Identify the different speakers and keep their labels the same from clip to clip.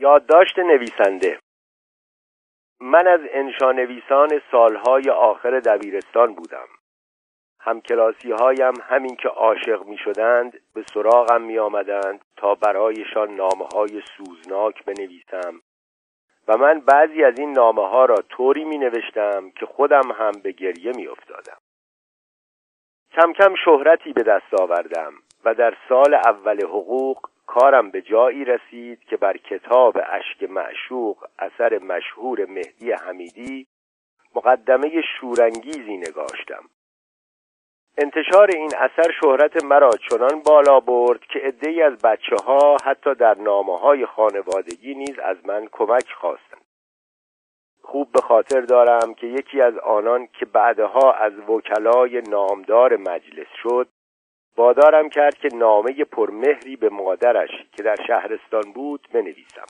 Speaker 1: یادداشت نویسنده. من از انشانویسان سالهای آخر دبیرستان بودم. همکلاسی هایم همین که عاشق می شدند به سراغم می آمدند تا برایشان نامه های سوزناک بنویسم. و من بعضی از این نامه ها را طوری می نوشتم که خودم هم به گریه می افتادم. کم کم شهرتی به دست آوردم و در سال اول حقوق کارم به جایی رسید که بر کتاب اشک معشوق اثر مشهور مهدی حمیدی مقدمه شورانگیزی نگاشتم. انتشار این اثر شهرت مرا چنان بالا برد که عدهای از بچه ها حتی در نامه های خانوادگی نیز از من کمک خواستند. خوب به خاطر دارم که یکی از آنان که بعدها از وکلای نامدار مجلس شد وادارم کرد که نامه پرمهری به مادرش که در شهرستان بود بنویسم.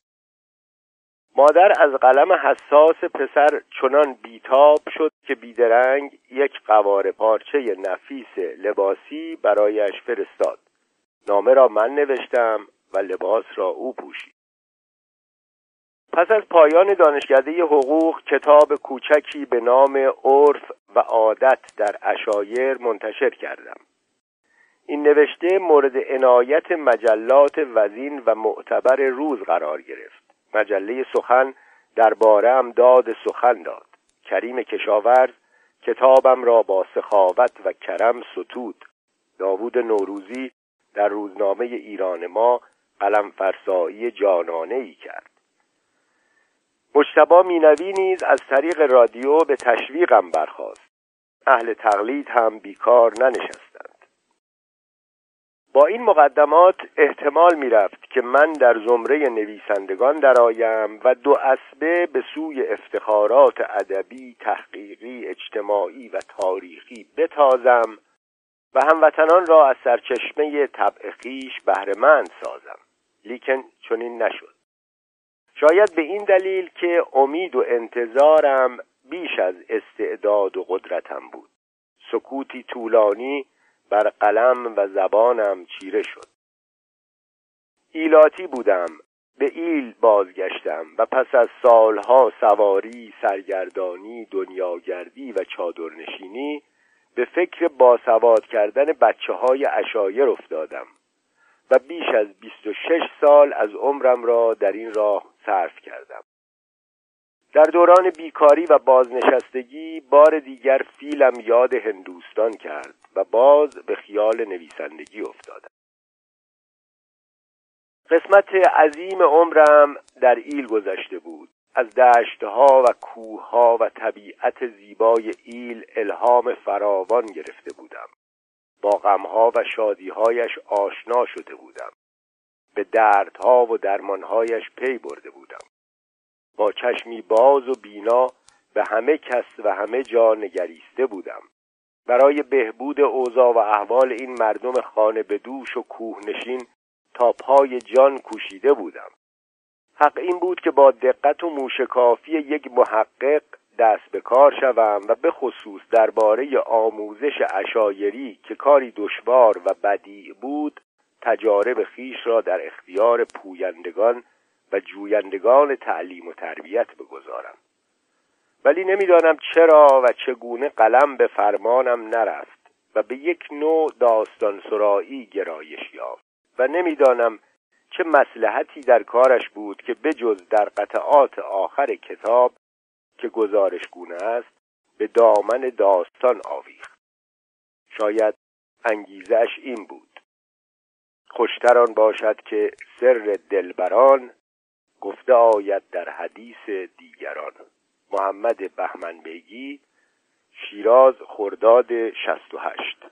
Speaker 1: مادر از قلم حساس پسر چنان بیتاب شد که بیدرنگ یک قوار پارچه نفیس لباسی برایش فرستاد. نامه را من نوشتم و لباس را او پوشید. پس از پایان دانشکده حقوق کتاب کوچکی به نام عرف و عادت در اشایر منتشر کردم. این نوشته مورد عنایت مجلات وزین و معتبر روز قرار گرفت. مجله سخن درباره هم داد سخن داد. کریم کشاورز کتابم را با سخاوت و کرم ستود. داوود نوروزی در روزنامه ایران ما قلم فرسایی جانانه ای کرد. مجتبا مینوی نیز از طریق رادیو به تشویقم برخواست اهل تقلید هم بیکار ننشستند با این مقدمات احتمال می رفت که من در زمره نویسندگان درآیم و دو اسبه به سوی افتخارات ادبی، تحقیقی، اجتماعی و تاریخی بتازم و هموطنان را از سرچشمه طبع خیش بهرهمند سازم. لیکن چنین نشد. شاید به این دلیل که امید و انتظارم بیش از استعداد و قدرتم بود. سکوتی طولانی بر قلم و زبانم چیره شد. ایلاتی بودم به ایل بازگشتم و پس از سالها سواری، سرگردانی، دنیاگردی و چادرنشینی به فکر باسواد کردن بچه های اشایر افتادم و بیش از 26 سال از عمرم را در این راه صرف کردم. در دوران بیکاری و بازنشستگی بار دیگر فیلم یاد هندوستان کرد و باز به خیال نویسندگی افتادم. قسمت عظیم عمرم در ایل گذشته بود. از دشتها و کوهها و طبیعت زیبای ایل الهام فراوان گرفته بودم. با غمها و شادیهایش آشنا شده بودم. به دردها و درمانهایش پی برده بودم. با چشمی باز و بینا به همه کس و همه جا نگریسته بودم. برای بهبود اوضاع و احوال این مردم خانه به دوش و کوهنشین تا پای جان کوشیده بودم. حق این بود که با دقت و موشکافی یک محقق دست به کار شوم و به خصوص درباره آموزش اشایری که کاری دشوار و بدیع بود تجارب خیش را در اختیار پویندگان و جویندگان تعلیم و تربیت بگذارم. ولی نمی‌دانم چرا و چگونه قلم به فرمانم نرفت و به یک نوع داستان سرایی گرایش یافت و نمی‌دانم چه مسلحتی در کارش بود که بجز در قطعات آخر کتاب که گزارش گونه است به دامن داستان آویخت. شاید انگیزش این بود. خوشتران باشد که سر دلبران گفته آید در حدیث دیگران. محمد بهمن بیگی شیراز خرداد 68